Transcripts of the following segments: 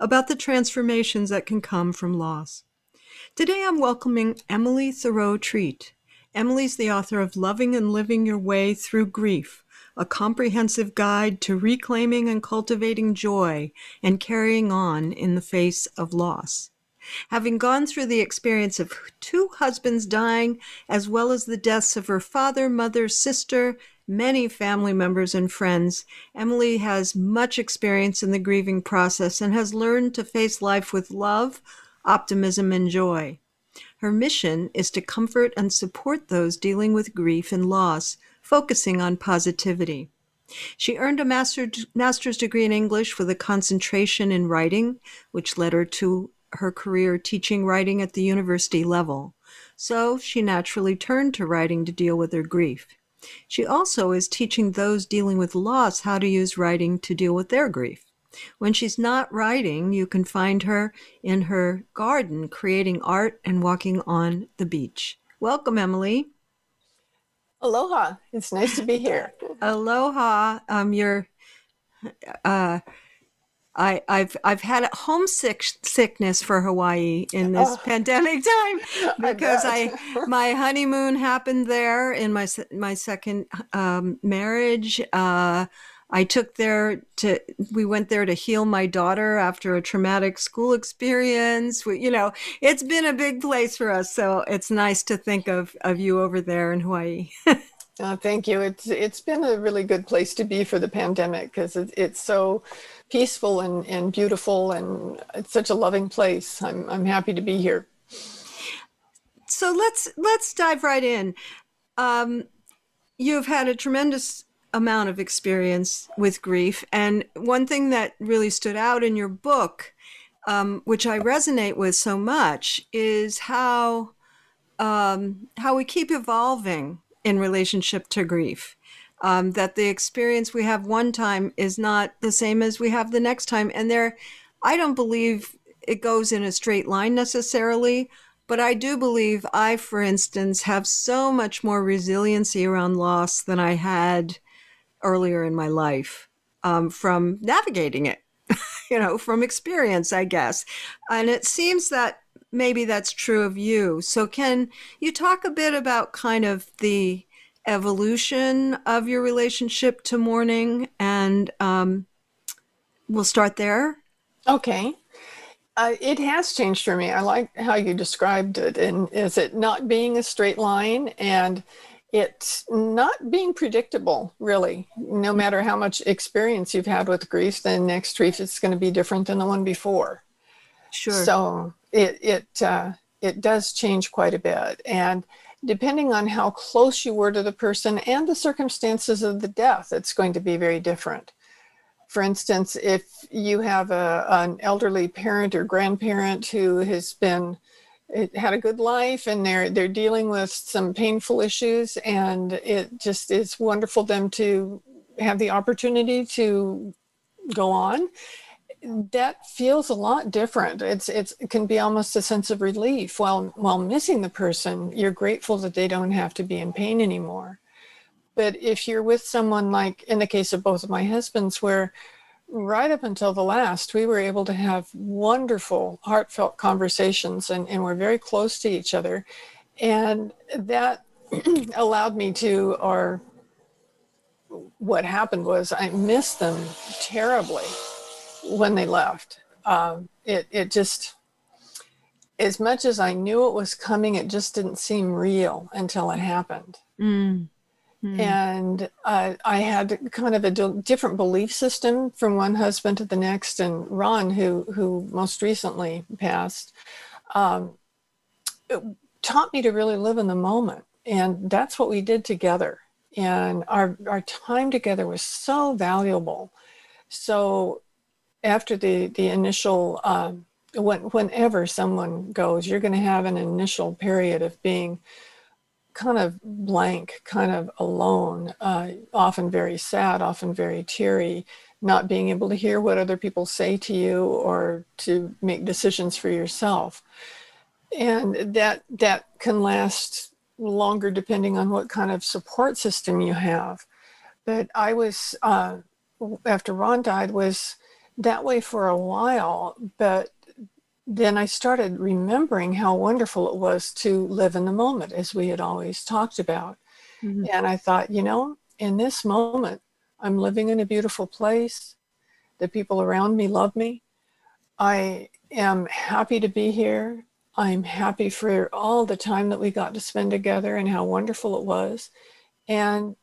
about the transformations that can come from loss. Today I'm welcoming Emily Thoreau Threatt. Emily's the author of Loving and Living Your Way Through Grief, a comprehensive guide to reclaiming and cultivating joy and carrying on in the face of loss. Having gone through the experience of two husbands dying, as well as the deaths of her father, mother, sister, many family members and friends, Emily has much experience in the grieving process and has learned to face life with love, optimism, and joy. Her mission is to comfort and support those dealing with grief and loss, focusing on positivity. She earned a master, master's degree in English with a concentration in writing, which led her to her career teaching writing at the university level. So she naturally turned to writing to deal with her grief. She also is teaching those dealing with loss how to use writing to deal with their grief. When she's not writing, you can find her in her garden creating art and walking on the beach. Welcome, Emily. Aloha. It's nice to be here. Aloha. Um, you're uh, I, have I've had homesick sickness for Hawaii in this oh, pandemic time because I, I, my honeymoon happened there in my my second um, marriage. Uh, I took there to we went there to heal my daughter after a traumatic school experience. We, you know, it's been a big place for us, so it's nice to think of of you over there in Hawaii. oh, thank you. It's it's been a really good place to be for the pandemic because it, it's so peaceful and, and beautiful and it's such a loving place. I'm I'm happy to be here. So let's let's dive right in. Um, you've had a tremendous amount of experience with grief, and one thing that really stood out in your book, um, which I resonate with so much, is how um, how we keep evolving in relationship to grief um, that the experience we have one time is not the same as we have the next time. And there, I don't believe it goes in a straight line necessarily, but I do believe I, for instance, have so much more resiliency around loss than I had earlier in my life um, from navigating it, you know, from experience, I guess. And it seems that maybe that's true of you. So, can you talk a bit about kind of the evolution of your relationship to mourning, and um, we'll start there. Okay. Uh, it has changed for me. I like how you described it, and is it not being a straight line and it's not being predictable, really. No matter how much experience you've had with grief, the next grief is going to be different than the one before. Sure. So it it uh, it does change quite a bit, and depending on how close you were to the person and the circumstances of the death, it's going to be very different. For instance, if you have a, an elderly parent or grandparent who has been eh, had a good life and they're they're dealing with some painful issues and it just is wonderful them to have the opportunity to go on that feels a lot different. It's it's it can be almost a sense of relief while while missing the person. You're grateful that they don't have to be in pain anymore. But if you're with someone like in the case of both of my husbands, where right up until the last, we were able to have wonderful, heartfelt conversations and, and we're very close to each other. And that allowed me to, or what happened was I missed them terribly when they left. Um, it it just as much as I knew it was coming, it just didn't seem real until it happened. Mm. Mm. And uh, I had kind of a different belief system from one husband to the next. And Ron, who who most recently passed, um, taught me to really live in the moment, and that's what we did together. And our our time together was so valuable. So after the the initial um, when, whenever someone goes, you're going to have an initial period of being kind of blank, kind of alone, uh, often very sad, often very teary, not being able to hear what other people say to you or to make decisions for yourself. And that that can last longer depending on what kind of support system you have. But I was uh, after Ron died was that way for a while, but then I started remembering how wonderful it was to live in the moment, as we had always talked about. Mm-hmm. And I thought, you know, in this moment, I'm living in a beautiful place. The people around me love me. I am happy to be here. I'm happy for all the time that we got to spend together and how wonderful it was. And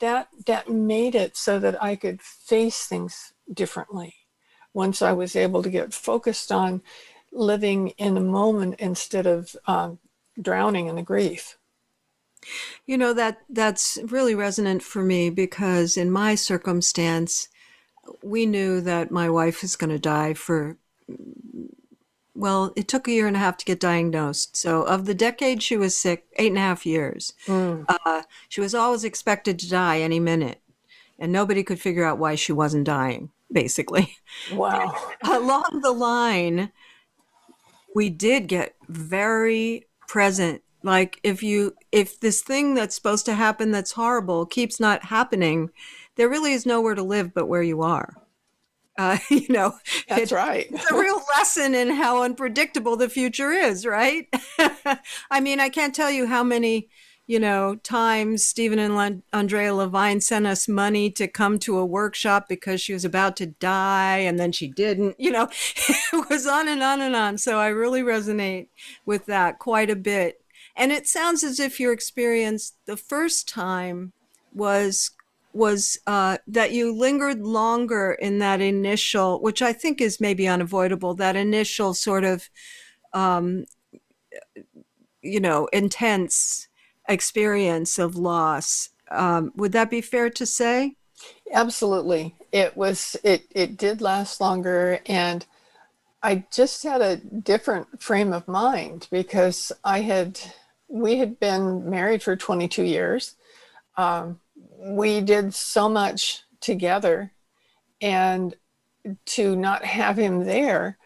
that that made it so that I could face things differently once I was able to get focused on living in the moment instead of um, drowning in the grief. You know that that's really resonant for me because in my circumstance, we knew that my wife was going to die for. Well, it took a year and a half to get diagnosed. So, of the decade she was sick, eight and a half years, mm. uh, she was always expected to die any minute, and nobody could figure out why she wasn't dying. Basically, wow. Along the line, we did get very present. Like if you if this thing that's supposed to happen that's horrible keeps not happening there really is nowhere to live but where you are. Uh, you know that's it, right. it's a real lesson in how unpredictable the future is right? I mean i can't tell you how many you know, times Stephen and Ondrea Levine sent us money to come to a workshop because she was about to die and then she didn't, you know, it was on and on and on. So I really resonate with that quite a bit. And it sounds as if your experience the first time was was uh, that you lingered longer in that initial, which I think is maybe unavoidable, that initial sort of, um, you know, intense experience of loss. Um, would that be fair to say? Absolutely. It was. It it did last longer, and I just had a different frame of mind because I had we had been married for 22 years. Um, we did so much together, and to not have him there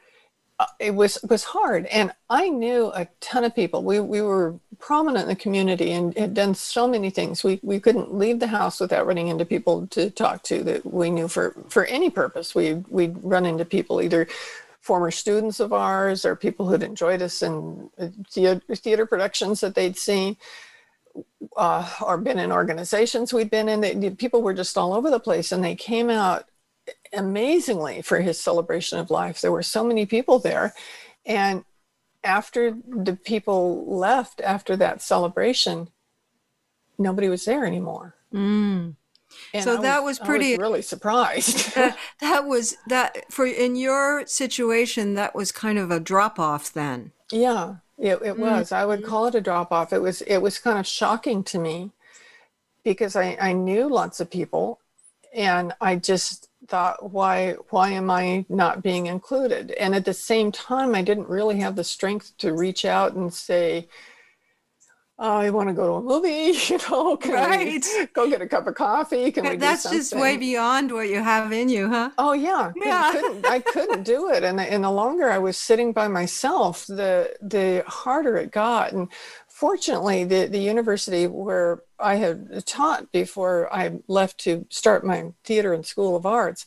uh, it was was hard and i knew a ton of people we, we were prominent in the community and had done so many things we, we couldn't leave the house without running into people to talk to that we knew for for any purpose we we'd run into people either former students of ours or people who'd enjoyed us in uh, theater, theater productions that they'd seen uh, or been in organizations we'd been in they, people were just all over the place and they came out amazingly for his celebration of life. There were so many people there. And after the people left after that celebration, nobody was there anymore. Mm. so that was, was pretty was really surprised. that, that was that for in your situation that was kind of a drop off then. Yeah, it, it was. Mm. I would call it a drop off. It was it was kind of shocking to me because I, I knew lots of people and I just thought why why am i not being included and at the same time i didn't really have the strength to reach out and say oh, I want to go to a movie, you know, can right. go get a cup of coffee? Can we That's just way beyond what you have in you, huh? Oh yeah. Yeah. I couldn't, I couldn't do it. And, and the longer I was sitting by myself, the, the harder it got. And fortunately, the, the university where I had taught before I left to start my theater and school of arts,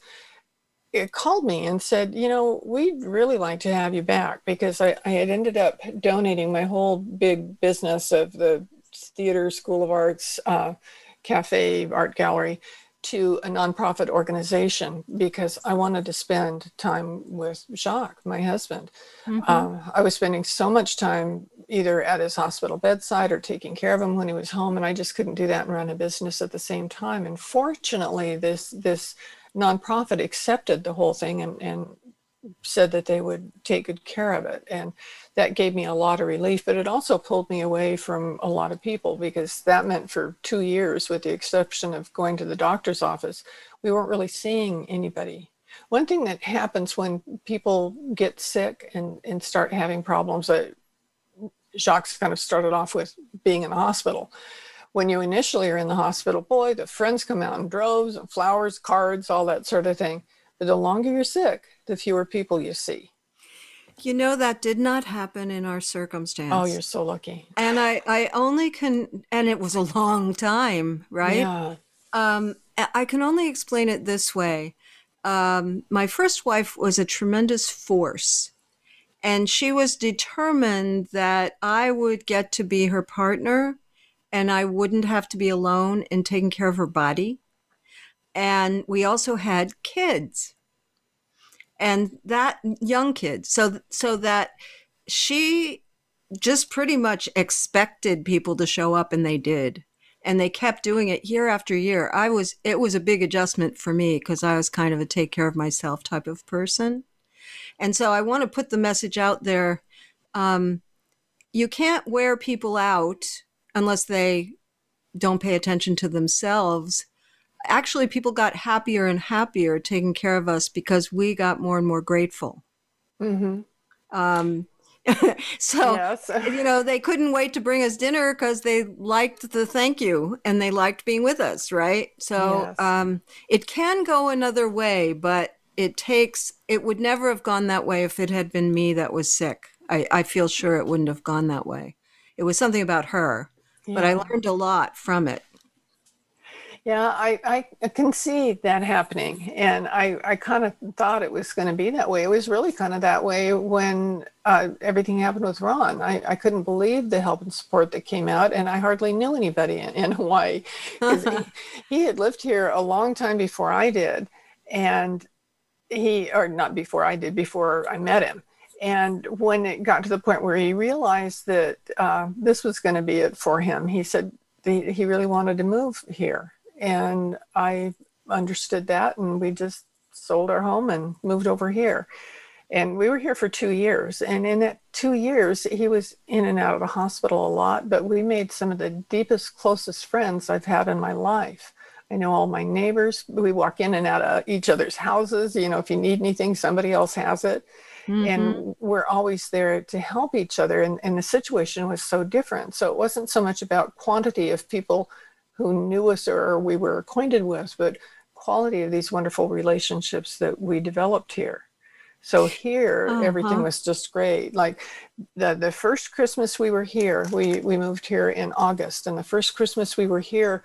it called me and said, you know, we'd really like to have you back because I, I had ended up donating my whole big business of the theater, school of arts, uh, cafe, art gallery to a nonprofit organization because I wanted to spend time with Jacques, my husband. Mm-hmm. Um, I was spending so much time either at his hospital bedside or taking care of him when he was home, and I just couldn't do that and run a business at the same time. And fortunately, this this nonprofit accepted the whole thing and, and said that they would take good care of it. And that gave me a lot of relief, but it also pulled me away from a lot of people because that meant for two years, with the exception of going to the doctor's office, we weren't really seeing anybody. One thing that happens when people get sick and, and start having problems that Jacques kind of started off with being in the hospital. When you initially are in the hospital, boy, the friends come out in droves and flowers, cards, all that sort of thing. The longer you're sick, the fewer people you see. You know, that did not happen in our circumstance. Oh, you're so lucky. And I, I only can, and it was a long time, right? Yeah. Um, I can only explain it this way. Um, my first wife was a tremendous force, and she was determined that I would get to be her partner and I wouldn't have to be alone in taking care of her body. And we also had kids. And that young kid so so that she just pretty much expected people to show up and they did. And they kept doing it year after year. I was it was a big adjustment for me because i was kind of a take care of myself type of person. And so i want to put the message out there um, you can't wear people out unless they don't pay attention to themselves actually people got happier and happier taking care of us because we got more and more grateful. Mm-hmm. Um, so yes. you know they couldn't wait to bring us dinner because they liked the thank you and they liked being with us, right? So yes. um, it can go another way, but it takes. It would never have gone that way if it had been me that was sick. I, I feel sure it wouldn't have gone that way. It was something about her, yeah. but I learned a lot from it. Yeah, I, I can see that happening. And I, I kind of thought it was going to be that way. It was really kind of that way when uh, everything happened with Ron. I, I couldn't believe the help and support that came out. And I hardly knew anybody in, in Hawaii. he, he had lived here a long time before I did. And he, or not before I did, before I met him. And when it got to the point where he realized that uh, this was going to be it for him, he said he, he really wanted to move here and I understood that, and we just sold our home and moved over here. And we were here for two years. And in that two years, he was in and out of the hospital a lot, but we made some of the deepest, closest friends I've had in my life. I know all my neighbors. We walk in and out of each other's houses. You know, if you need anything, somebody else has it. Mm-hmm. And we're always there to help each other. And, and the situation was so different. So it wasn't so much about quantity of people who knew us or we were acquainted with, but quality of these wonderful relationships that we developed here. So here, uh-huh. everything was just great. Like the the first Christmas we were here, we we moved here in August, and the first Christmas we were here,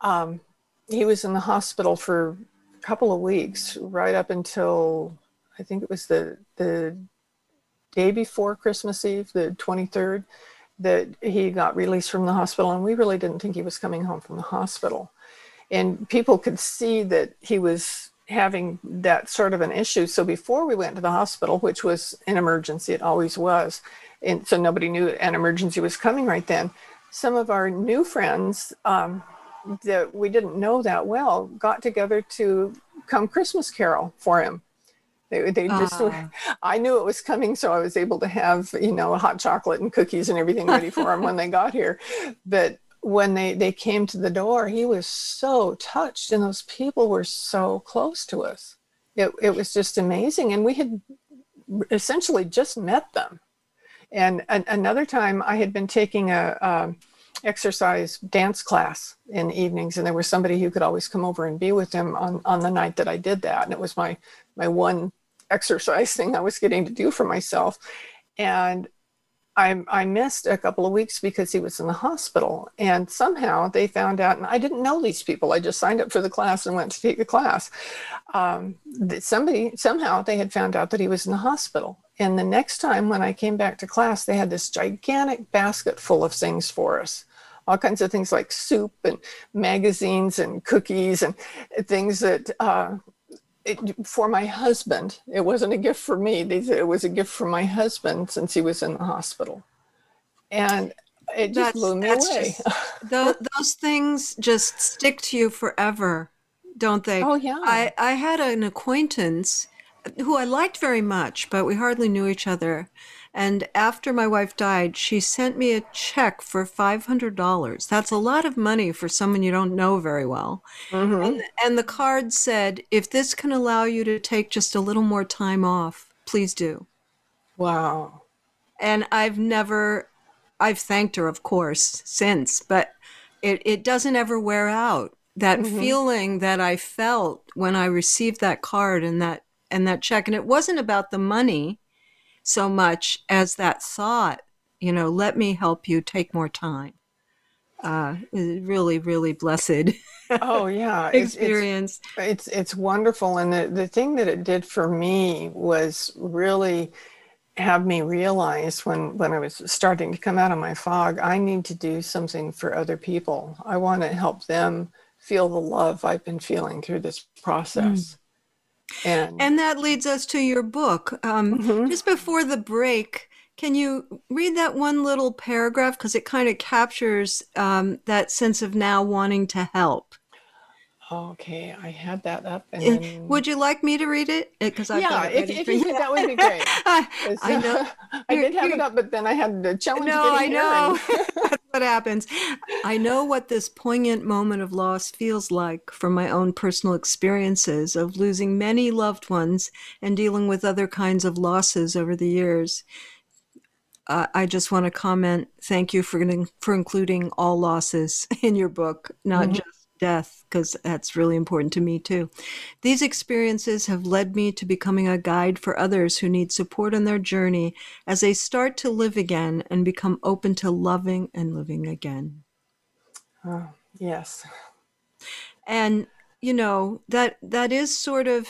um, he was in the hospital for a couple of weeks, right up until I think it was the the day before Christmas Eve, the twenty third that he got released from the hospital, and we really didn't think he was coming home from the hospital. And people could see that he was having that sort of an issue. So before we went to the hospital, which was an emergency, it always was, and so nobody knew an emergency was coming right then. Some of our new friends um, that we didn't know that well got together to come Christmas carol for him they, they just, uh. I knew it was coming, so I was able to have, you know, hot chocolate and cookies and everything ready for them when they got here. But when they, they came to the door, he was so touched, and those people were so close to us. It, it was just amazing. And we had essentially just met them. And another time I had been taking a, a exercise dance class in the evenings and there was somebody who could always come over and be with him on, on the night that I did that. And it was my, my one exercise thing I was getting to do for myself. And I, I missed a couple of weeks because he was in the hospital. And somehow they found out, and I didn't know these people. I just signed up for the class and went to take the class. Um, somebody, somehow they had found out that he was in the hospital. And the next time when I came back to class, they had this gigantic basket full of things for us all kinds of things like soup and magazines and cookies and things that uh, it, for my husband. It wasn't a gift for me. It was a gift for my husband since he was in the hospital. And it just that's, blew me away. Just, those, those things just stick to you forever, don't they? Oh, yeah. I, I had an acquaintance who I liked very much, but we hardly knew each other. And after my wife died, she sent me a check for $500. That's a lot of money for someone you don't know very well. Mm-hmm. And, and the card said, if this can allow you to take just a little more time off, please do. Wow. And I've never, I've thanked her, of course, since, but it, it doesn't ever wear out. That mm-hmm. feeling that I felt when I received that card and that and that check. And it wasn't about the money so much as that thought, you know, let me help you take more time. Uh, really, really blessed. Oh yeah, experience. It's, it's, it's wonderful, and the the thing that it did for me was really have me realize when when I was starting to come out of my fog, I need to do something for other people. I want to help them feel the love I've been feeling through this process. Mm. And, and that leads us to your book. Um, mm-hmm. Just before the break, can you read that one little paragraph? Because it kind of captures um, that sense of now wanting to help. Okay, I had that up. And eh, then... Would you like me to read it? Because I yeah, if, if you could, that would be great. I, I know. I did have it up, but then I had the challenge. No, I know. That's what happens. I know what this poignant moment of loss feels like from my own personal experiences of losing many loved ones and dealing with other kinds of losses over the years. Uh, I just want to comment. Thank you for for including all losses in your book, not mm-hmm. just death, because that's really important to me too. These experiences have led me to becoming a guide for others who need support on their journey as they start to live again and become open to loving and living again. Oh, yes. And you know that that is sort of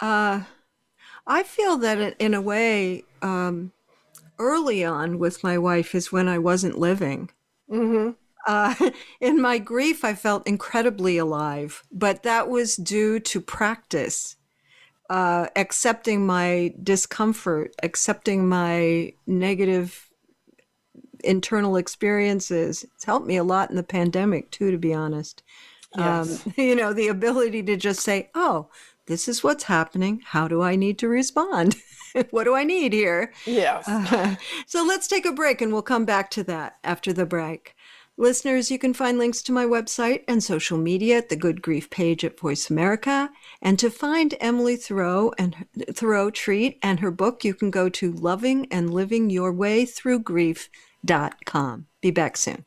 uh I feel that in a way um early on with my wife is when I wasn't living. Mm-hmm. Uh, in my grief, I felt incredibly alive, but that was due to practice, uh, accepting my discomfort, accepting my negative internal experiences. It's helped me a lot in the pandemic, too, to be honest. Um, yes. Um, you know, the ability to just say, oh, this is what's happening. How do I need to respond? what do I need here? Yes. Uh, so let's take a break and we'll come back to that after the break. Listeners, you can find links to my website and social media at the Good Grief page at Voice America. And to find Emily Thoreau and Thoreau Threatt and her book, you can go to loving and living your way through grief.com. Be back soon.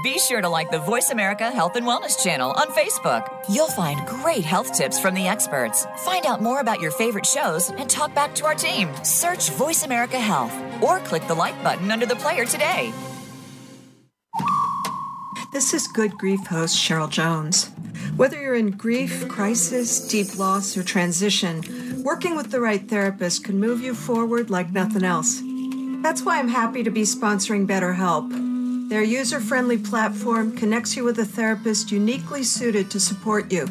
Be sure to like the Voice America Health and Wellness channel on Facebook. You'll find great health tips from the experts. Find out more about your favorite shows and talk back to our team. Search Voice America Health or click the like button under the player today. This is Good Grief host Cheryl Jones. Whether you're in grief, crisis, deep loss, or transition, working with the right therapist can move you forward like nothing else. That's why I'm happy to be sponsoring BetterHelp. Their user friendly platform connects you with a therapist uniquely suited to support you.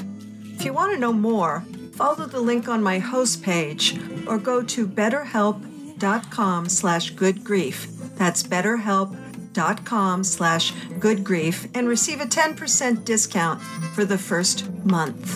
If you want to know more, follow the link on my host page or go to betterhelp.com slash goodgrief. That's betterhelp.com slash goodgrief and receive a 10% discount for the first month.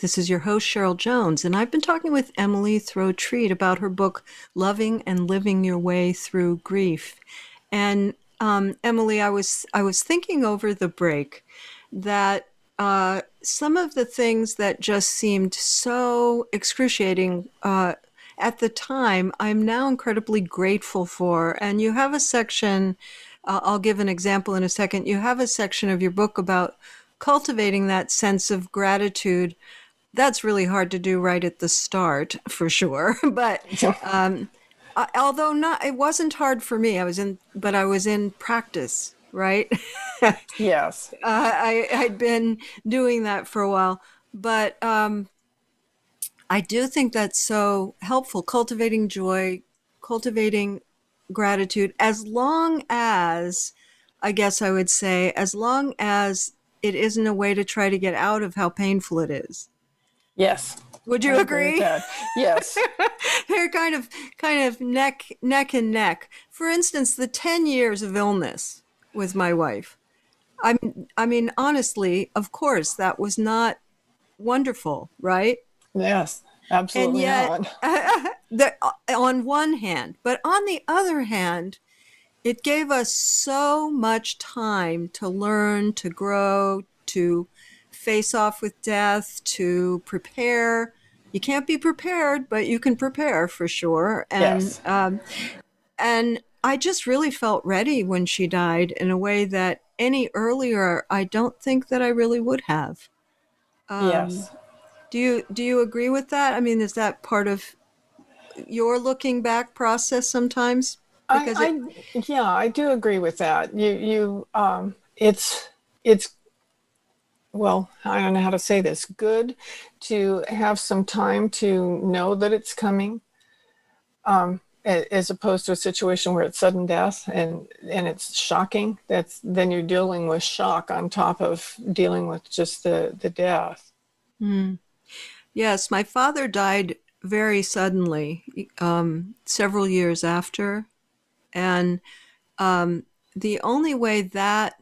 This is your host, Cheryl Jones, and I've been talking with Emily Thoreau Threatt about her book, Loving and Living Your Way Through Grief. And um, Emily, I was I was thinking over the break that uh, some of the things that just seemed so excruciating uh, at the time, I'm now incredibly grateful for. And you have a section. Uh, I'll give an example in a second. You have a section of your book about cultivating that sense of gratitude that's really hard to do right at the start for sure but um, I, although not it wasn't hard for me i was in but i was in practice right? Yes. Uh, I, i'd been doing that for a while but um, i do think that's so helpful cultivating joy cultivating gratitude as long as i guess i would say as long as it isn't a way to try to get out of how painful it is. Yes. Would you I agree? Yes. They're kind of kind of neck neck and neck. For instance, the 10 years of illness with my wife. I I mean honestly, of course, that was not wonderful, right? Yes. Absolutely and yet, the, uh, on one hand, but on the other hand, it gave us so much time to learn, to grow, to face off with death, to prepare. You can't be prepared, but you can prepare for sure. And yes. um, and I just really felt ready when she died in a way that any earlier I don't think that I really would have. Um, yes. Do you do you agree with that? I mean, is that part of your looking back process sometimes? I, I, yeah, I do agree with that. You, you, um, it's, it's, well, I don't know how to say this. Good to have some time to know that it's coming, um, as opposed to a situation where it's sudden death and and it's shocking. That's then you're dealing with shock on top of dealing with just the the death. Mm. Yes, my father died very suddenly, um, several years after and um, the only way that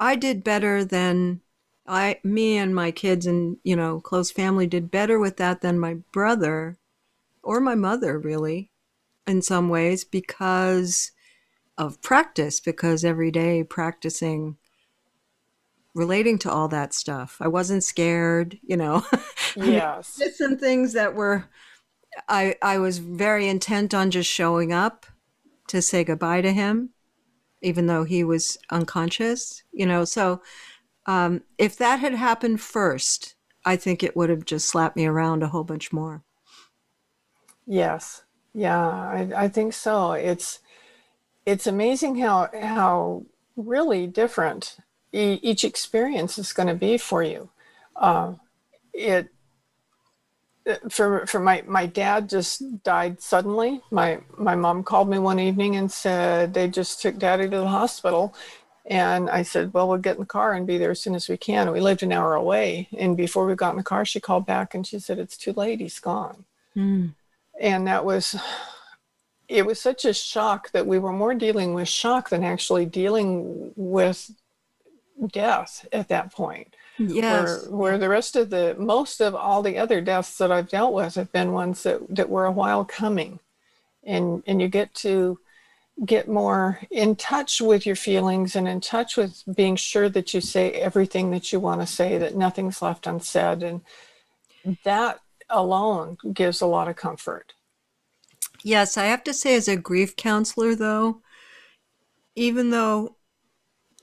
I did better than I, me and my kids and you know close family did better with that than my brother or my mother really, in some ways because of practice. Because every day practicing relating to all that stuff. I wasn't scared, you know. Yes. Did some things that were I I was very intent on just showing up to say goodbye to him, even though he was unconscious. You know, so um, if that had happened first, I think it would have just slapped me around a whole bunch more. Yes, yeah, I, I think so. It's it's amazing how how really different e- each experience is going to be for you. Uh, it for for my my dad just died suddenly. My my mom called me one evening and said they just took daddy to the hospital. And I said, well, we'll get in the car and be there as soon as we can. And we lived an hour away. And before we got in the car, she called back and she said, it's too late. He's gone. Mm. And that was, it was such a shock that we were more dealing with shock than actually dealing with death at that point. Yes. Where, where the rest of the most of all the other deaths that I've dealt with have been ones that, that were a while coming. And and you get to get more in touch with your feelings and in touch with being sure that you say everything that you want to say, that nothing's left unsaid. And that alone gives a lot of comfort. Yes, I have to say, as a grief counselor, though, even though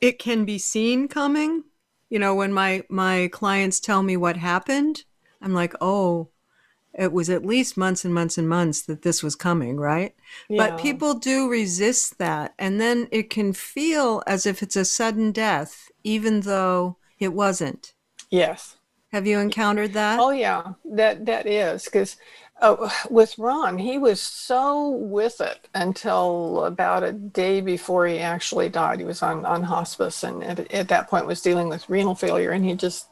it can be seen coming, you know, when my my clients tell me what happened, I'm like, "Oh, it was at least months and months and months that this was coming, right?" Yeah. But people do resist that, and then it can feel as if it's a sudden death even though it wasn't. Yes. Have you encountered that? Oh yeah, that that is because uh, with Ron, he was so with it until about a day before he actually died. He was on, on hospice and at, at that point was dealing with renal failure and he just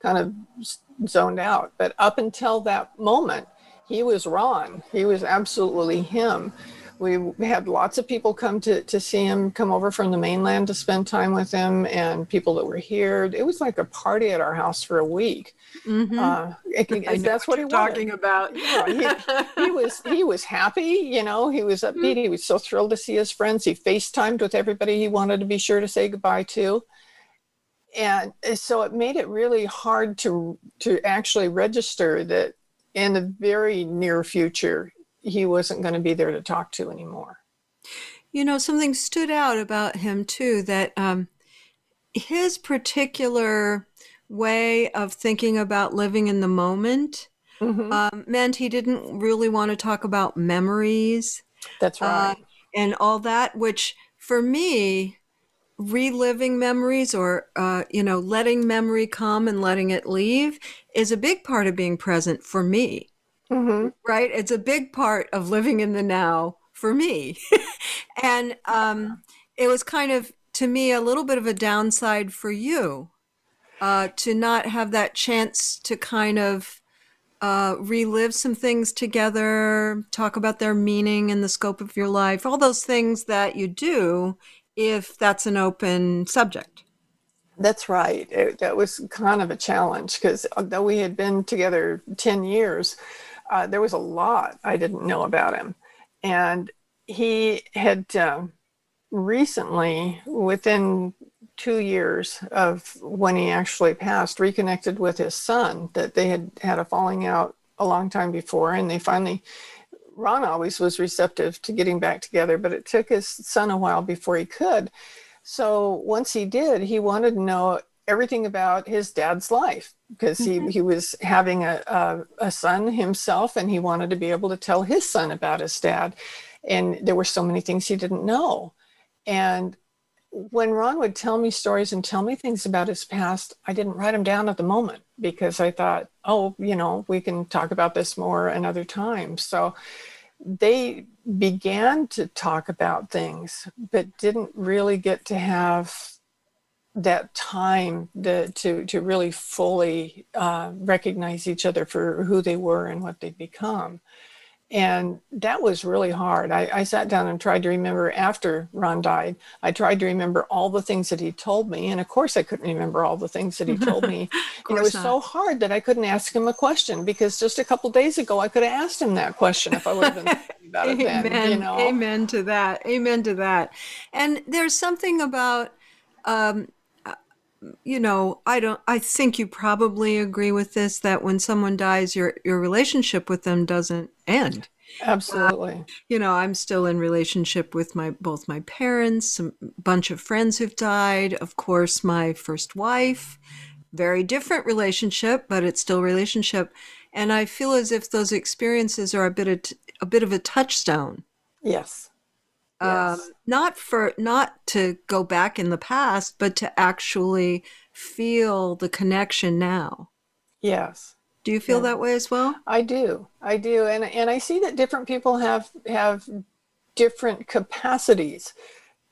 kind of zoned out. But up until that moment, he was Ron. He was absolutely him. We had lots of people come to, to see him, come over from the mainland to spend time with him, and people that were here. It was like a party at our house for a week. Mm-hmm. Uh, it, that's what, what he talking about. Yeah, he, he, was he was happy. You know, he was upbeat. Mm-hmm. He was so thrilled to see his friends. He FaceTimed with everybody he wanted to be sure to say goodbye to and so it made it really hard to to actually register that in the very near future he wasn't going to be there to talk to anymore. You know something stood out about him too that um, his particular way of thinking about living in the moment mm-hmm. um, meant he didn't really want to talk about memories that's uh, right. uh, and all that which for me reliving memories or uh, you know letting memory come and letting it leave is a big part of being present for me mm-hmm. right it's a big part of living in the now for me and um, it was kind of to me a little bit of a downside for you uh, to not have that chance to kind of uh, relive some things together, talk about their meaning and the scope of your life, all those things that you do if that's an open subject. That's right. It, that was kind of a challenge because although we had been together 10 years, uh, there was a lot I didn't know about him. And he had uh, recently, within two years of when he actually passed, reconnected with his son, that they had had a falling out a long time before. And they finally Ron always was receptive to getting back together, but it took his son a while before he could. So once he did, he wanted to know everything about his dad's life because he, mm-hmm. he was having a, a, a, son himself and he wanted to be able to tell his son about his dad. And there were so many things he didn't know. And when Ron would tell me stories and tell me things about his past, I didn't write them down at the moment because I thought, oh, you know, we can talk about this more another time. So they began to talk about things, but didn't really get to have that time to, to, to really fully uh, recognize each other for who they were and what they'd become. And that was really hard. I, I, sat down and tried to remember after Ron died. I tried to remember all the things that he told me. And of course, I couldn't remember all the things that he told me. and it was not. so hard that I couldn't ask him a question because just a couple days ago, I could have asked him that question if I would have been thinking about it Amen. then. You know? Amen to that. Amen to that. And there's something about, um, you know, I don't. I think you probably agree with this that when someone dies, your your relationship with them doesn't end. Absolutely. Uh, you know, I'm still in relationship with my both my parents, a bunch of friends who've died, of course, my first wife. Very different relationship, but it's still relationship. And I feel as if those experiences are a bit of, a bit of a touchstone. Yes. Um, not for not to go back in the past, but to actually feel the connection now. Yes. Do you feel yeah. that way as well? I do. I do. And and I see that different people have have different capacities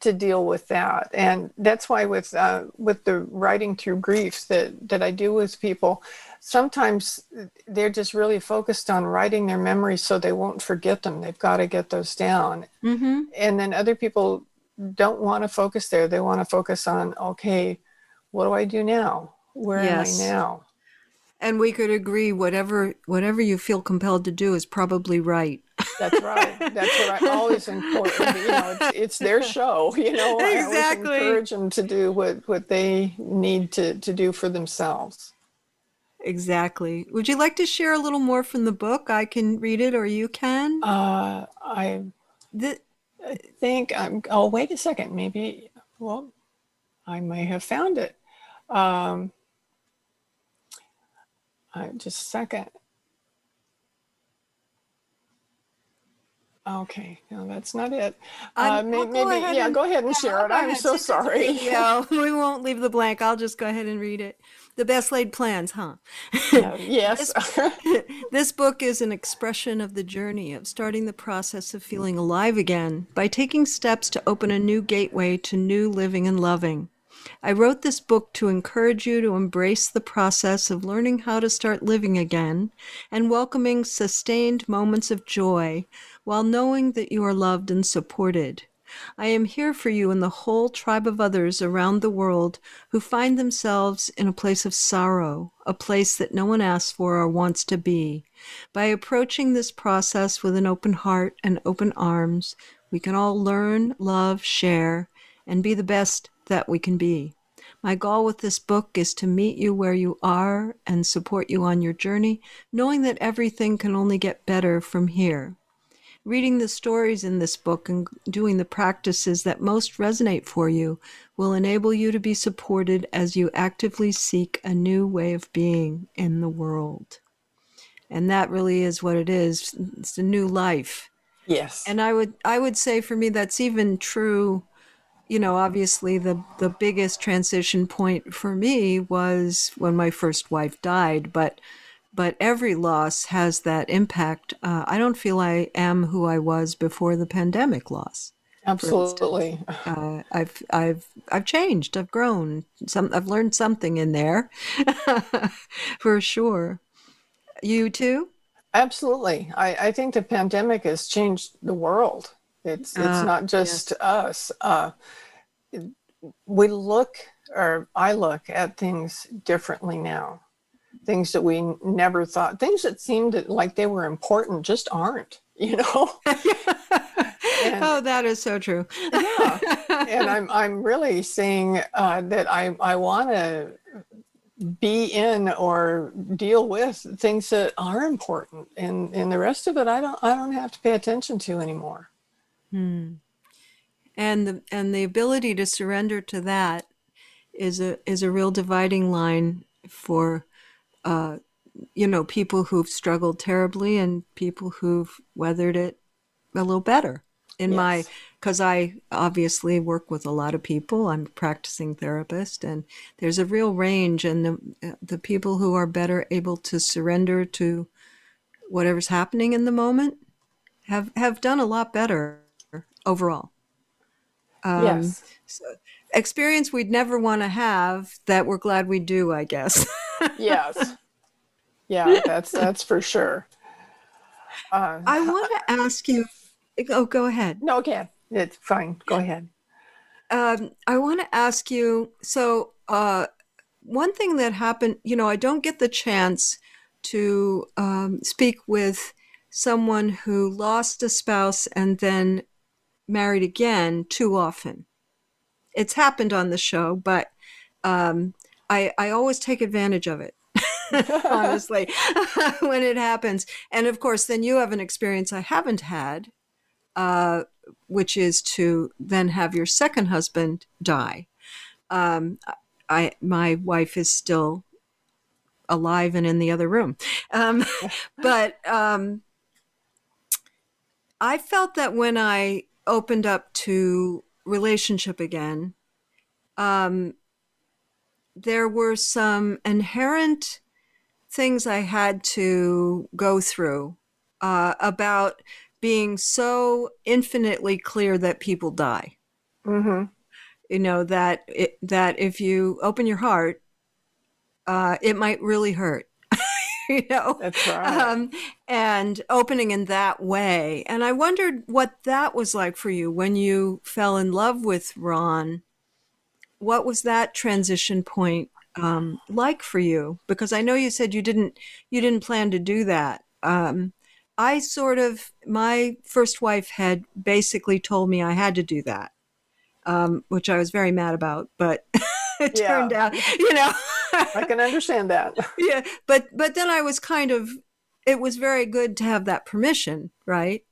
to deal with that. And that's why with uh, with the writing through grief that that I do with people, sometimes they're just really focused on writing their memories so they won't forget them. They've got to get those down. Mm-hmm. And then other people don't want to focus there. They want to focus on okay, what do I do now? Where yes. am I now? and we could agree whatever whatever you feel compelled to do is probably right that's right. That's what i always important you know it's, it's their show you know exactly. i always encourage them to do what what they need to to do for themselves. Exactly. Would you like to share a little more from the book? I can read it or you can. Uh i the, I think i'm oh wait a second. Maybe well i may have found it. Um uh, just a second. Okay, no, that's not it. Uh, maybe, maybe yeah, and, go ahead and share it. I'm so sorry. yeah, we won't leave the blank. I'll just go ahead and read it. The best laid plans, huh? Uh, yes. this, this book is an expression of the journey of starting the process of feeling alive again by taking steps to open a new gateway to new living and loving. I wrote this book to encourage you to embrace the process of learning how to start living again and welcoming sustained moments of joy while knowing that you are loved and supported. I am here for you and the whole tribe of others around the world who find themselves in a place of sorrow, a place that no one asks for or wants to be. By approaching this process with an open heart and open arms, we can all learn, love, share, and be the best that we can be. My goal with this book is to meet you where you are and support you on your journey, knowing that everything can only get better from here. Reading the stories in this book and doing the practices that most resonate for you will enable you to be supported as you actively seek a new way of being in the world. And that really is what it is. It's a new life. Yes. And I would I would say for me that's even true you know, obviously the the biggest transition point for me was when my first wife died, but but every loss has that impact. Uh, I don't feel I am who I was before the pandemic loss. Absolutely. Uh, I've I've I've changed. I've grown. Some I've learned something in there, for sure. You too. Absolutely. I, I think the pandemic has changed the world. It's it's Ah, not just us. Uh, we look, or I look at things differently now. Things that we never thought, things that seemed like they were important, just aren't. You know. And- oh, that is so true. yeah. And I'm I'm really saying uh, that I I want to be in or deal with things that are important, and and the rest of it I don't I don't have to pay attention to anymore. Hmm. And the and the ability to surrender to that is a is a real dividing line for uh, you know people who've struggled terribly and people who've weathered it a little better. In my because I obviously work with a lot of people. I'm a practicing therapist, and there's a real range. And the the people who are better able to surrender to whatever's happening in the moment have have done a lot better overall. Um, yes. Experience we'd never want to have that we're glad we do, I guess. yes. Yeah, that's that's for sure. Uh, I want to ask you. Oh, go ahead. no, okay, it's fine. Go ahead. Um, I want to ask you. So, uh, one thing that happened, you know, I don't get the chance to um, speak with someone who lost a spouse and then married again too often. It's happened on the show, but um, I, I always take advantage of it. honestly, when it happens. And of course, then you have an experience I haven't had, uh, which is to then have your second husband die. Um, I my wife is still alive and in the other room, um, but um, I felt that when I opened up to relationship again, um, there were some inherent things I had to go through uh, about being so infinitely clear that people die. Mm-hmm. You know that it, that if you open your heart, uh, it might really hurt. you know, That's right. um, and opening in that way. And I wondered what that was like for you when you fell in love with Ron. What was that transition point um, like for you? Because I know you said you didn't you didn't plan to do that. Um, I sort of my first wife had basically told me I had to do that, um, which I was very mad about. But it Yeah. turned out, you know. I can understand that. yeah but but then i was kind of it was very good to have that permission right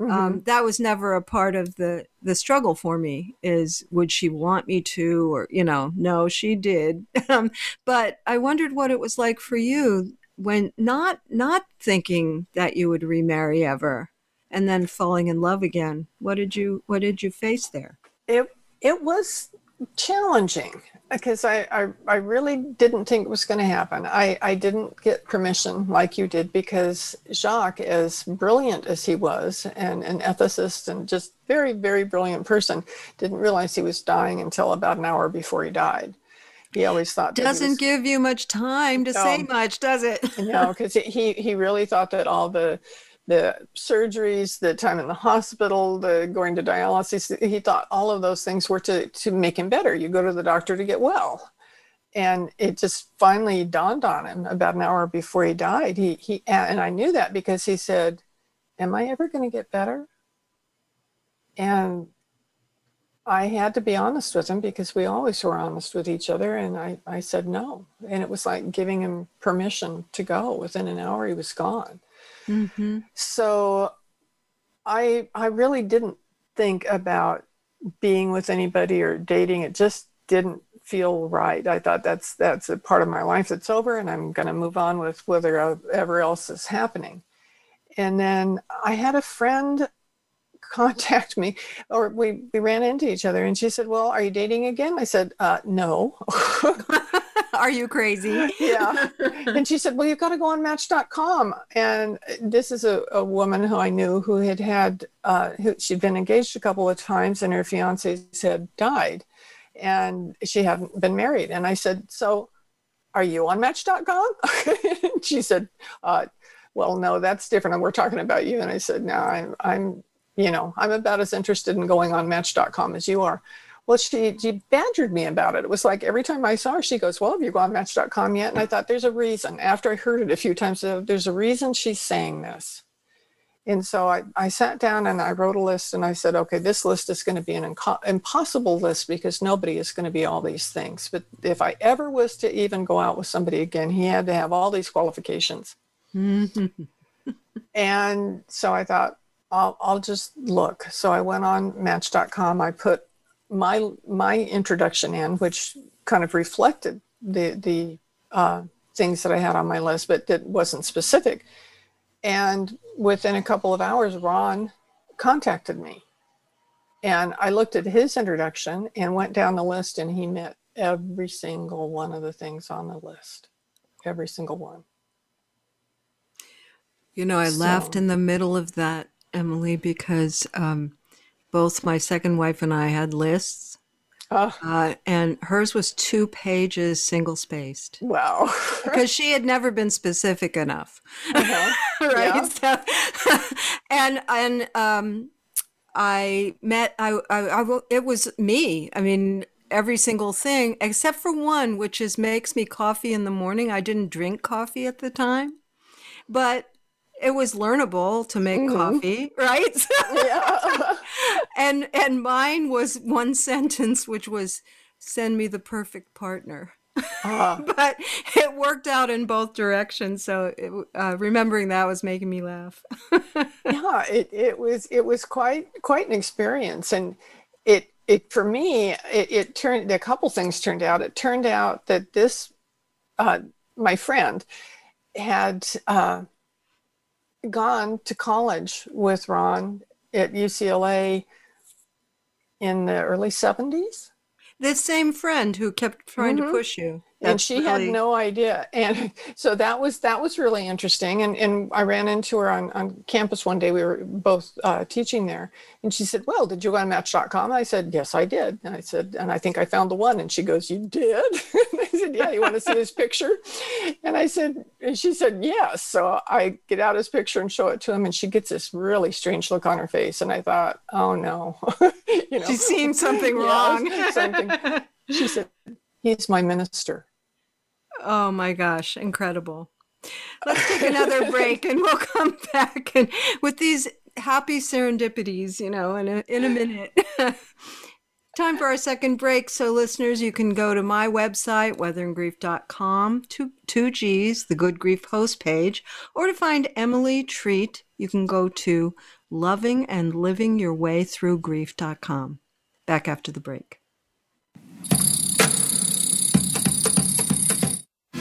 Mm-hmm. um, that was never a part of the the struggle for me is would she want me to or you know no she did. Um, but i wondered what it was like for you when not not thinking that you would remarry ever and then falling in love again. What did you what did you face there? It it was challenging because I, I I really didn't think it was going to happen. I I didn't get permission like you did because Jacques, as brilliant as he was, and an ethicist and just very very brilliant person, didn't realize he was dying until about an hour before he died. He always thought doesn't was- give you much time to say much does it no, because he he really thought that all the the surgeries, the time in the hospital, the going to dialysis. He thought all of those things were to, to make him better. You go to the doctor to get well. And it just finally dawned on him about an hour before he died. He, he and I knew that because he said, Am I ever going to get better? And I had to be honest with him because we always were honest with each other. And I, I said no. And it was like giving him permission to go. Within an hour, he was gone. Mm-hmm. So I, I really didn't think about being with anybody or dating. It just didn't feel right. I thought that's that's a part of my life that's over, and I'm going to move on with whatever else is happening. And then I had a friend contact me or we, we ran into each other and she said well are you dating again i said uh, no are you crazy? Yeah. And she said well you've got to go on match.com and this is a, a woman who i knew who had had uh, who, she'd been engaged a couple of times and her fiance had died. And she hadn't been married. And i said so are you on match.com she said uh, well no that's different. And we're talking about you. And i said no i'm i'm you know, I'm about as interested in going on match.com as you are. Well, she, she badgered me about it. It was like every time I saw her, she goes, Well, have you gone match.com yet? And I thought, There's a reason. After I heard it a few times, there's a reason she's saying this. And so I, I sat down and I wrote a list and I said, okay, this list is going to be an inco- impossible list because nobody is going to be all these things. But if I ever was to even go out with somebody again, he had to have all these qualifications. Mm-hmm. and so I thought, I'll, I'll just look. So I went on Match.com. I put my my introduction in, which kind of reflected the the uh, things that I had on my list, but that wasn't specific. And within a couple of hours, Ron contacted me, and I looked at his introduction and went down the list, and he met every single one of the things on the list, every single one. You know, I so, laughed in the middle of that Emily, because um, both my second wife and I had lists. Oh. Uh, and hers was two pages single spaced. Wow. because she had never been specific enough. Uh-huh. right. So, and, and, um, I met, I, I, I, it was me. I mean, every single thing except for one, which is makes me coffee in the morning. I didn't drink coffee at the time, but it was learnable to make mm-hmm. coffee, right? yeah. and and mine was one sentence, which was "Send me the perfect partner." Uh. but it worked out in both directions. So it, uh, remembering that was making me laugh. yeah, it, it was it was quite quite an experience, and it it for me it, it turned a couple things turned out. It turned out that this uh, my friend had uh, gone to college with Ron at UCLA in the early 70s. The same friend who kept trying mm-hmm. to push you and she really... had no idea. And so that was that was really interesting. And and i ran into her on, on campus one day. We were both uh, teaching there. And she said well did you go on match.com i said yes i did. And i said and i think i found the one. And she goes you did? I said yeah you want to see his picture? And i said and she said yes. So i get out his picture and show it to him. And she gets this really strange look on her face. And i thought oh no. You know? She's seen something wrong. yeah, something. she said he's my minister Oh my gosh, incredible. Let's take another break and we'll come back and with these happy serendipities, you know, in a, in a minute. Time for our second break. So, listeners, you can go to my website, weatheringgrief.com, two, two G's, the Good Grief host page, or to find Emily Threatt, you can go to lovingandlivingyourwaythroughgrief.com. Back after the break.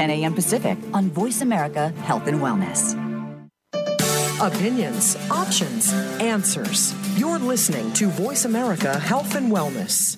10 a.m. Pacific on Voice America Health and Wellness. Opinions, options, answers. You're listening to Voice America Health and Wellness.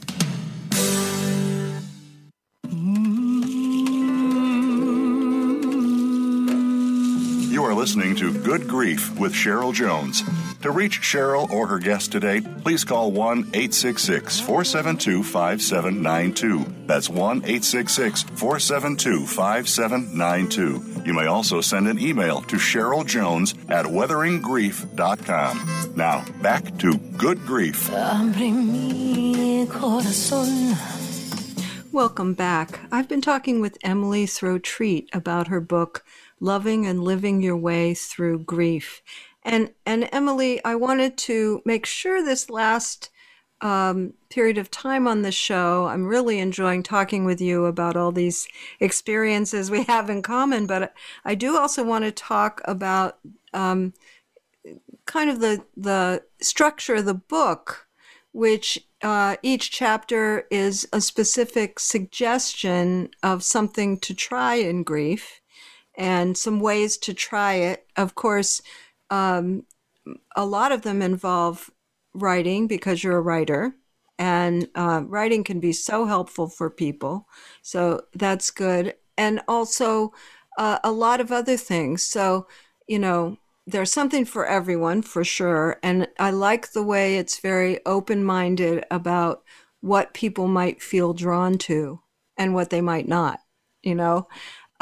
Listening to Good Grief with Cheryl Jones. To reach Cheryl or her guest today, please call 1 866 472 5792. That's 1 866 472 5792. You may also send an email to Cheryl Jones at weatheringgrief.com. Now, back to Good Grief. Welcome back. I've been talking with Emily Thoreau Threatt about her book, Loving and Living Your Way Through Grief. And, and Emily, I wanted to make sure this last um, period of time on the show, I'm really enjoying talking with you about all these experiences we have in common. But I do also want to talk about um, kind of the, the structure of the book, which uh, each chapter is a specific suggestion of something to try in grief and some ways to try it. Of course, um, a lot of them involve writing because you're a writer, and uh, writing can be so helpful for people. So that's good. And also uh, a lot of other things. So, you know, there's something for everyone for sure. And I like the way it's very open minded about what people might feel drawn to and what they might not, you know.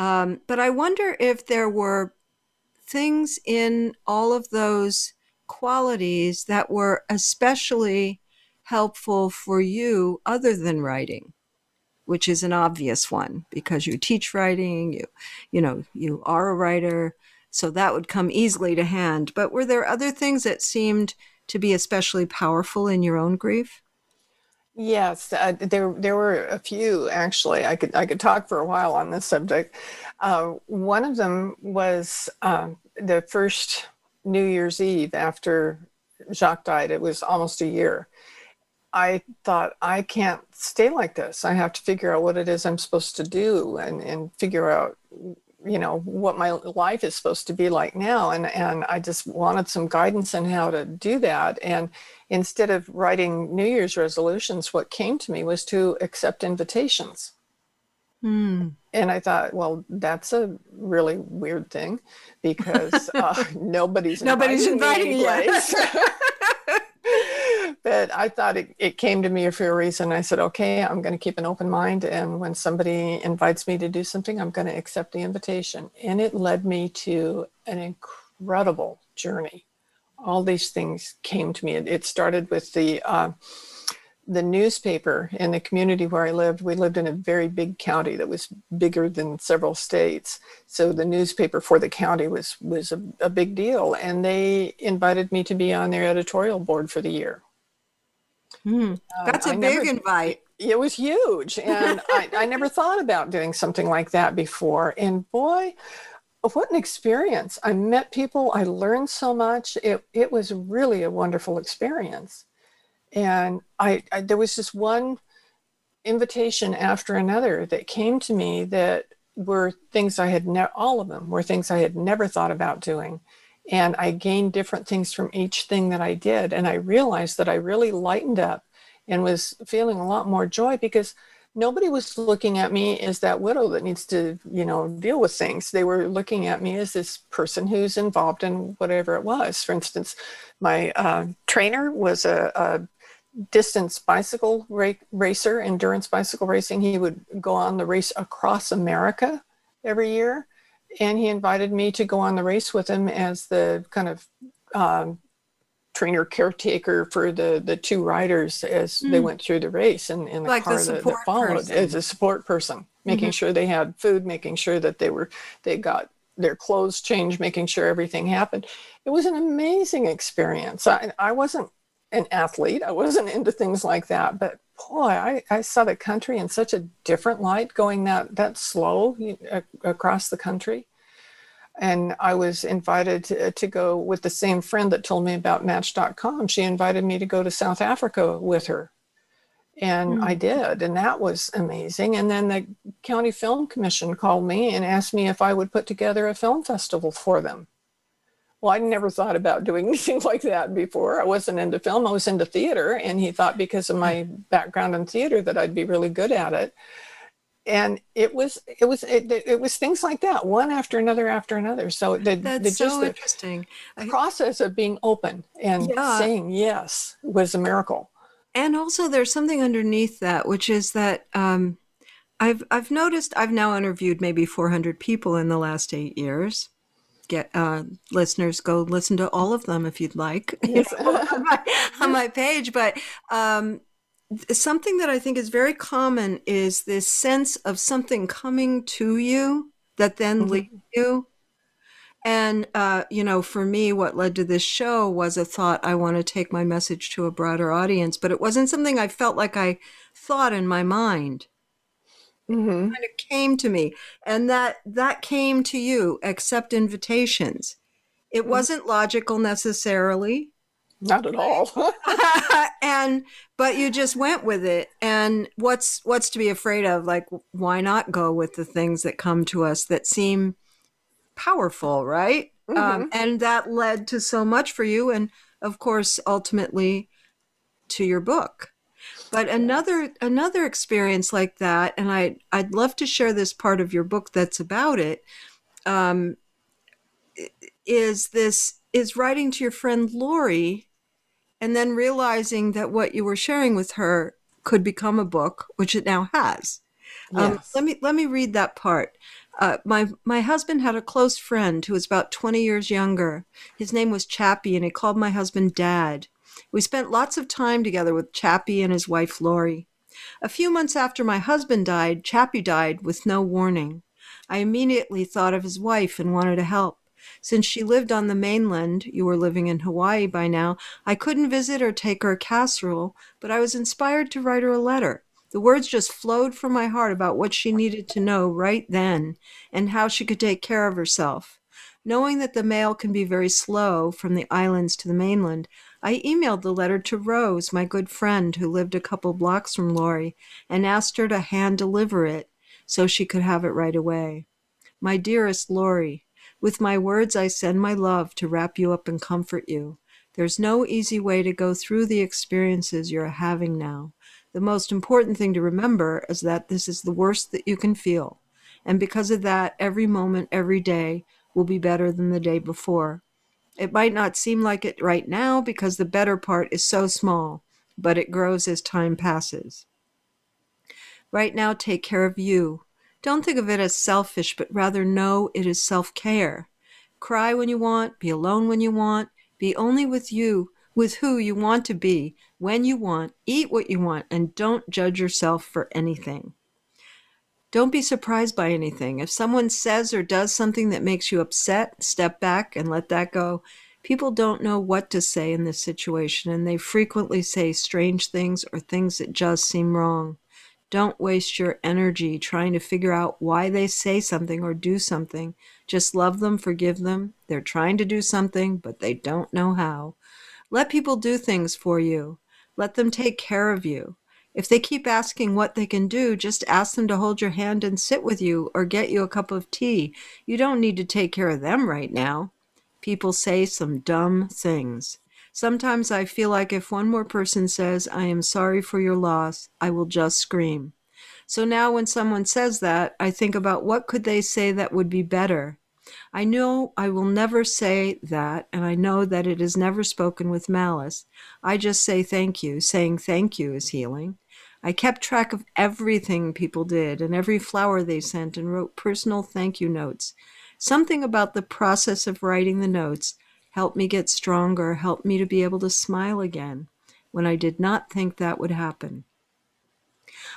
Um, but I wonder if there were things in all of those qualities that were especially helpful for you other than writing which is an obvious one because you teach writing you you know you are a writer so that would come easily to hand. But were there other things that seemed to be especially powerful in your own grief Yes, uh, there there were a few actually. I could I could talk for a while on this subject. Uh, one of them was um, the first New Year's Eve after Jacques died. It was almost a year. I thought I can't stay like this. I have to figure out what it is I'm supposed to do and and figure out you know what my life is supposed to be like now. And and I just wanted some guidance on how to do that. And instead of writing new year's resolutions what came to me was to accept invitations. Mm. and I thought well that's a really weird thing because uh, nobody's nobody's inviting, inviting you but I thought it, it came to me for a reason. I said, okay, I'm going to keep an open mind. And when somebody invites me to do something, I'm going to accept the invitation. And it led me to an incredible journey. All these things came to me. It, it started with the, uh, the newspaper in the community where I lived, we lived in a very big county that was bigger than several states. So the newspaper for the county was was a, a, big deal, and they invited me to be on their editorial board for the year. Hmm. That's a I big never, invite. It was huge. And I, I never thought about doing something like that before. And boy, what an experience. I met people, I learned so much. It, it was really a wonderful experience. And I, I there was just one invitation after another that came to me that were things I had never, all of them were things I had never thought about doing and I gained different things from each thing that I did. And I realized that I really lightened up and was feeling a lot more joy because nobody was looking at me as that widow that needs to, you know, deal with things. They were looking at me as this person who's involved in whatever it was. For instance, my uh, trainer was a, a distance bicycle ra- racer, endurance bicycle racing. He would go on the race across America every year and he invited me to go on the race with him as the kind of um, trainer caretaker for the the two riders as mm. they hmm. went through the race and in the like car the that, that, followed person. as a support person making mm-hmm. sure they had food making sure that they were they got their clothes changed, making sure everything happened. It was an amazing experience. I, I wasn't an athlete, I wasn't into things like that, but boy, I, I saw the country in such a different light going that, that slow across the country. And I was invited to, to go with the same friend that told me about Match.com. She invited me to go to South Africa with her and mm. I did, and that was amazing. And then the County Film Commission called me and asked me if I would put together a film festival for them. Well, I'd never thought about doing anything like that before. I wasn't into film, I was into theater, and he thought because of my background in theater that I'd be really good at it. And it was, it was, it, it was things like that, one after another after another. So the, That's the, so just the interesting. process of being open and Yeah. saying yes was a miracle. And also, there's something underneath that, which is that um, I've I've noticed I've now interviewed maybe 400 people in the last eight years. Get uh, listeners go listen to all of them if you'd like you Yes. know, on, my, on my page. But um, something that I think is very common is this sense of something coming to you that then Mhm. leads you. And, uh, you know, for me, what led to this show was a thought I want to take my message to a broader audience, but it wasn't something I felt like I thought in my mind. Hmm It kind of came to me. And that that came to you, accept invitations. It wasn't logical necessarily. Not at all. and but you just went with it and what's what's to be afraid of like why not go with the things that come to us that seem powerful right um, and that led to so much for you and of course ultimately to your book but another another experience like that and i i'd love to share this part of your book that's about it um, is this is writing to your friend lori and then realizing that what you were sharing with her could become a book, which it now has. Um, let me let me read that part. Uh, my my husband had a close friend who was about 20 years younger. His name was Chappie, and he called my husband Dad. We spent lots of time together with Chappie and his wife Lori. A few months after my husband died, Chappie died with no warning. I immediately thought of his wife and wanted to help. Since she lived on the mainland, you were living in Hawaii by now, I couldn't visit or take her a casserole, but I was inspired to write her a letter. The words just flowed from my heart about what she needed to know right then and how she could take care of herself. Knowing that the mail can be very slow from the islands to the mainland, I emailed the letter to Rose, my good friend who lived a couple blocks from Lori, and asked her to hand deliver it so she could have it right away. My dearest Lori, with my words, I send my love to wrap you up and comfort you. There's no easy way to go through the experiences you're having now. The most important thing to remember is that this is the worst that you can feel. And because of that, every moment, every day will be better than the day before. It might not seem like it right now because the better part is so small, but it grows as time passes. Right now, take care of you. Don't think of it as selfish, but rather know it is self care. Cry when you want, be alone when you want, be only with you, with who you want to be, when you want, eat what you want, and don't judge yourself for anything. Don't be surprised by anything. If someone says or does something that makes you upset, step back and let that go. People don't know what to say in this situation, and they frequently say strange things or things that just seem wrong. Don't waste your energy trying to figure out why they say something or do something. Just love them, forgive them. They're trying to do something, but they don't know how. Let people do things for you. Let them take care of you. If they keep asking what they can do, just ask them to hold your hand and sit with you or get you a cup of tea. You don't need to take care of them right now. People say some dumb things. Sometimes I feel like if one more person says, I am sorry for your loss, I will just scream. So now when someone says that, I think about what could they say that would be better. I know I will never say that, and I know that it is never spoken with malice. I just say thank you. Saying thank you is healing. I kept track of everything people did and every flower they sent and wrote personal thank you notes. Something about the process of writing the notes helped me get stronger, helped me to be able to smile again when I did not think that would happen.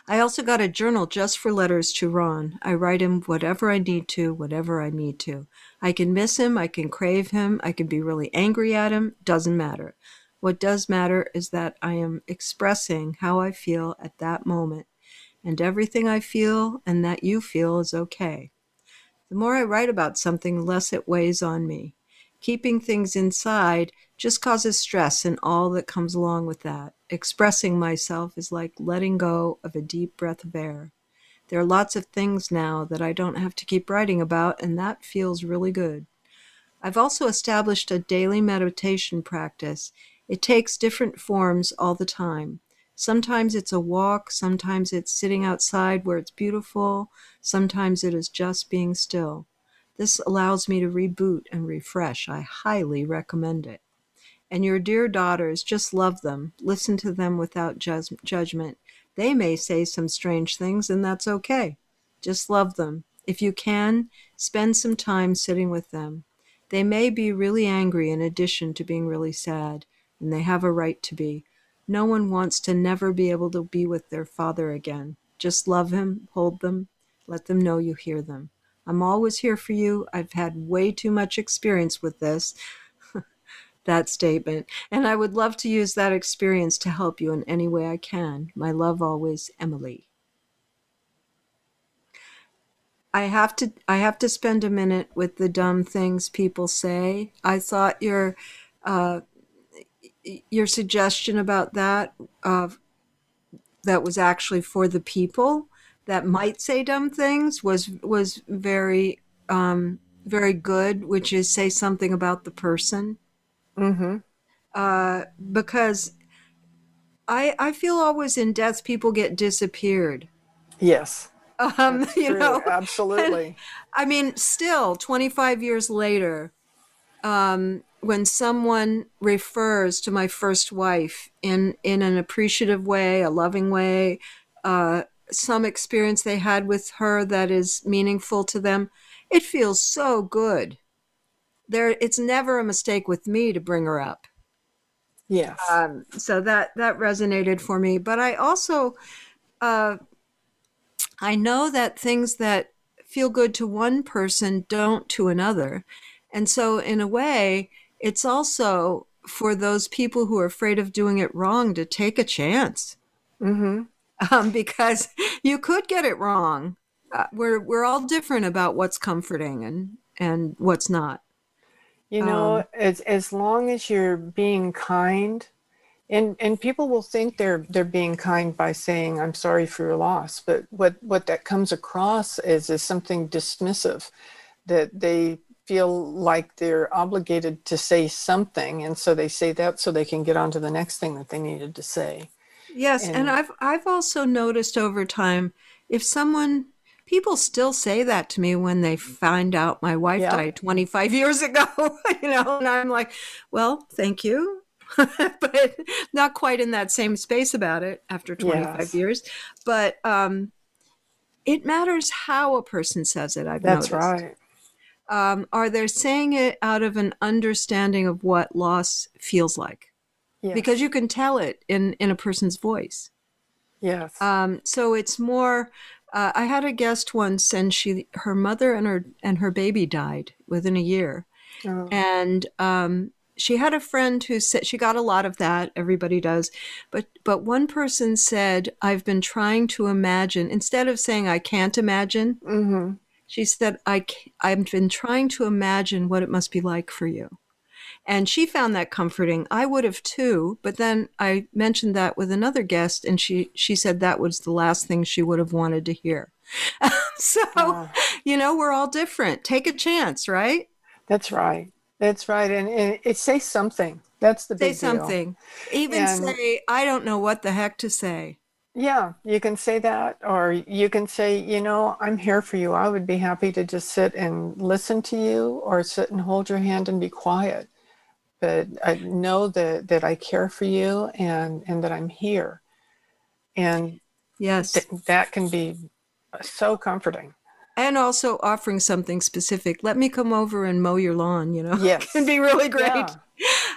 I also got a journal just for letters to Ron. I write him whatever I need to, whatever I need to. I can miss him, I can crave him, I can be really angry at him, doesn't matter. What does matter is that I am expressing how I feel at that moment, and everything I feel and that you feel is okay. The more I write about something, the less it weighs on me. Keeping things inside just causes stress and all that comes along with that. Expressing myself is like letting go of a deep breath of air. There are lots of things now that I don't have to keep writing about, and that feels really good. I've also established a daily meditation practice. It takes different forms all the time. Sometimes it's a walk, sometimes it's sitting outside where it's beautiful, sometimes it is just being still. This allows me to reboot and refresh. I highly recommend it. And your dear daughters, just love them. Listen to them without ju- judgment. They may say some strange things, and that's okay. Just love them. If you can, spend some time sitting with them. They may be really angry in addition to being really sad, and they have a right to be. No one wants to never be able to be with their father again. Just love him, hold them, let them know you hear them. I'm always here for you. I've had way too much experience with this, that statement, and I would love to use that experience to help you in any way I can. My love always, Emily. I have to I have to spend a minute with the dumb things people say. I thought your uh, your suggestion about that uh, that was actually for the people that might say dumb things was was very um, very good, which is say something about the person. Mm-hmm. Uh, because I I feel always in deaths people get disappeared. Yes. Um, That's you true. know, absolutely. And, I mean, still, 25 years later, um, when someone refers to my first wife in in an appreciative way, a loving way, uh, some experience they had with her that is meaningful to them, it feels so good. There, it's never a mistake with me to bring her up. Yes. Um, so that that resonated for me. But I also, uh, I know that things that feel good to one person don't to another, and so in a way, it's also for those people who are afraid of doing it wrong to take a chance. mm-hmm. um, because you could get it wrong. Uh, we're we're all different about what's comforting and and what's not. You know, Um, as as long as you're being kind, and and people will think they're they're being kind by saying I'm sorry for your loss, but what what that comes across is is something dismissive, that they feel like they're obligated to say something, and so they say that so they can get on to the next thing that they needed to say. Yes, and, And- I've I've also noticed over time if someone people still say that to me when they find out my wife Yeah. died 25 years ago, you know, and I'm like, well, thank you. but not quite in that same space about it after 25 Yes. years. But um it matters how a person says it, I've That's noticed. right. um, are they saying it out of an understanding of what loss feels like? Yes. Because you can tell it in, in a person's voice. yes. Um, so it's more. Uh, I had a guest once, and she, her mother and her and her baby died within a year, Oh, and um, she had a friend who said she got a lot of that. Everybody does, but but one person said, "I've been trying to imagine." Instead of saying, "I can't imagine," mm-hmm. she said, "I I've been trying to imagine what it must be like for you. And she found that comforting. I would have too, but then I mentioned that with another guest, and she, she said that was the last thing she would have wanted to hear. so, Wow. you know, we're all different. Take a chance, right? That's right. That's right. And, and it say something. That's the Say big deal. something. Even And- say, I don't know what the heck to say. Yeah, you can say that, or you can say, you know, I'm here for you. I would be happy to just sit and listen to you, or sit and hold your hand and be quiet. But I know that that I care for you and and that I'm here, and Yes. th- that can be so comforting. and also offering something specific. Let me come over and mow your lawn, you know? Yes. can be really great. Yeah.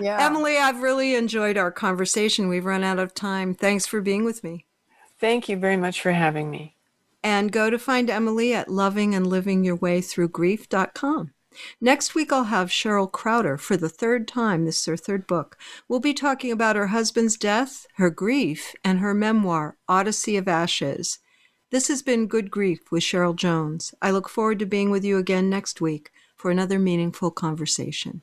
Yeah. Emily, I've really enjoyed our conversation. We've run out of time. Thanks for being with me. Thank you very much for having me. And go to find Emily at lovingandlivingyourwaythroughgrief.com. Next week, I'll have Cheryl Crowder for the third time. This is her third book. We'll be talking about her husband's death, her grief, and her memoir, Odyssey of Ashes. This has been Good Grief with Cheryl Jones. I look forward to being with you again next week for another meaningful conversation.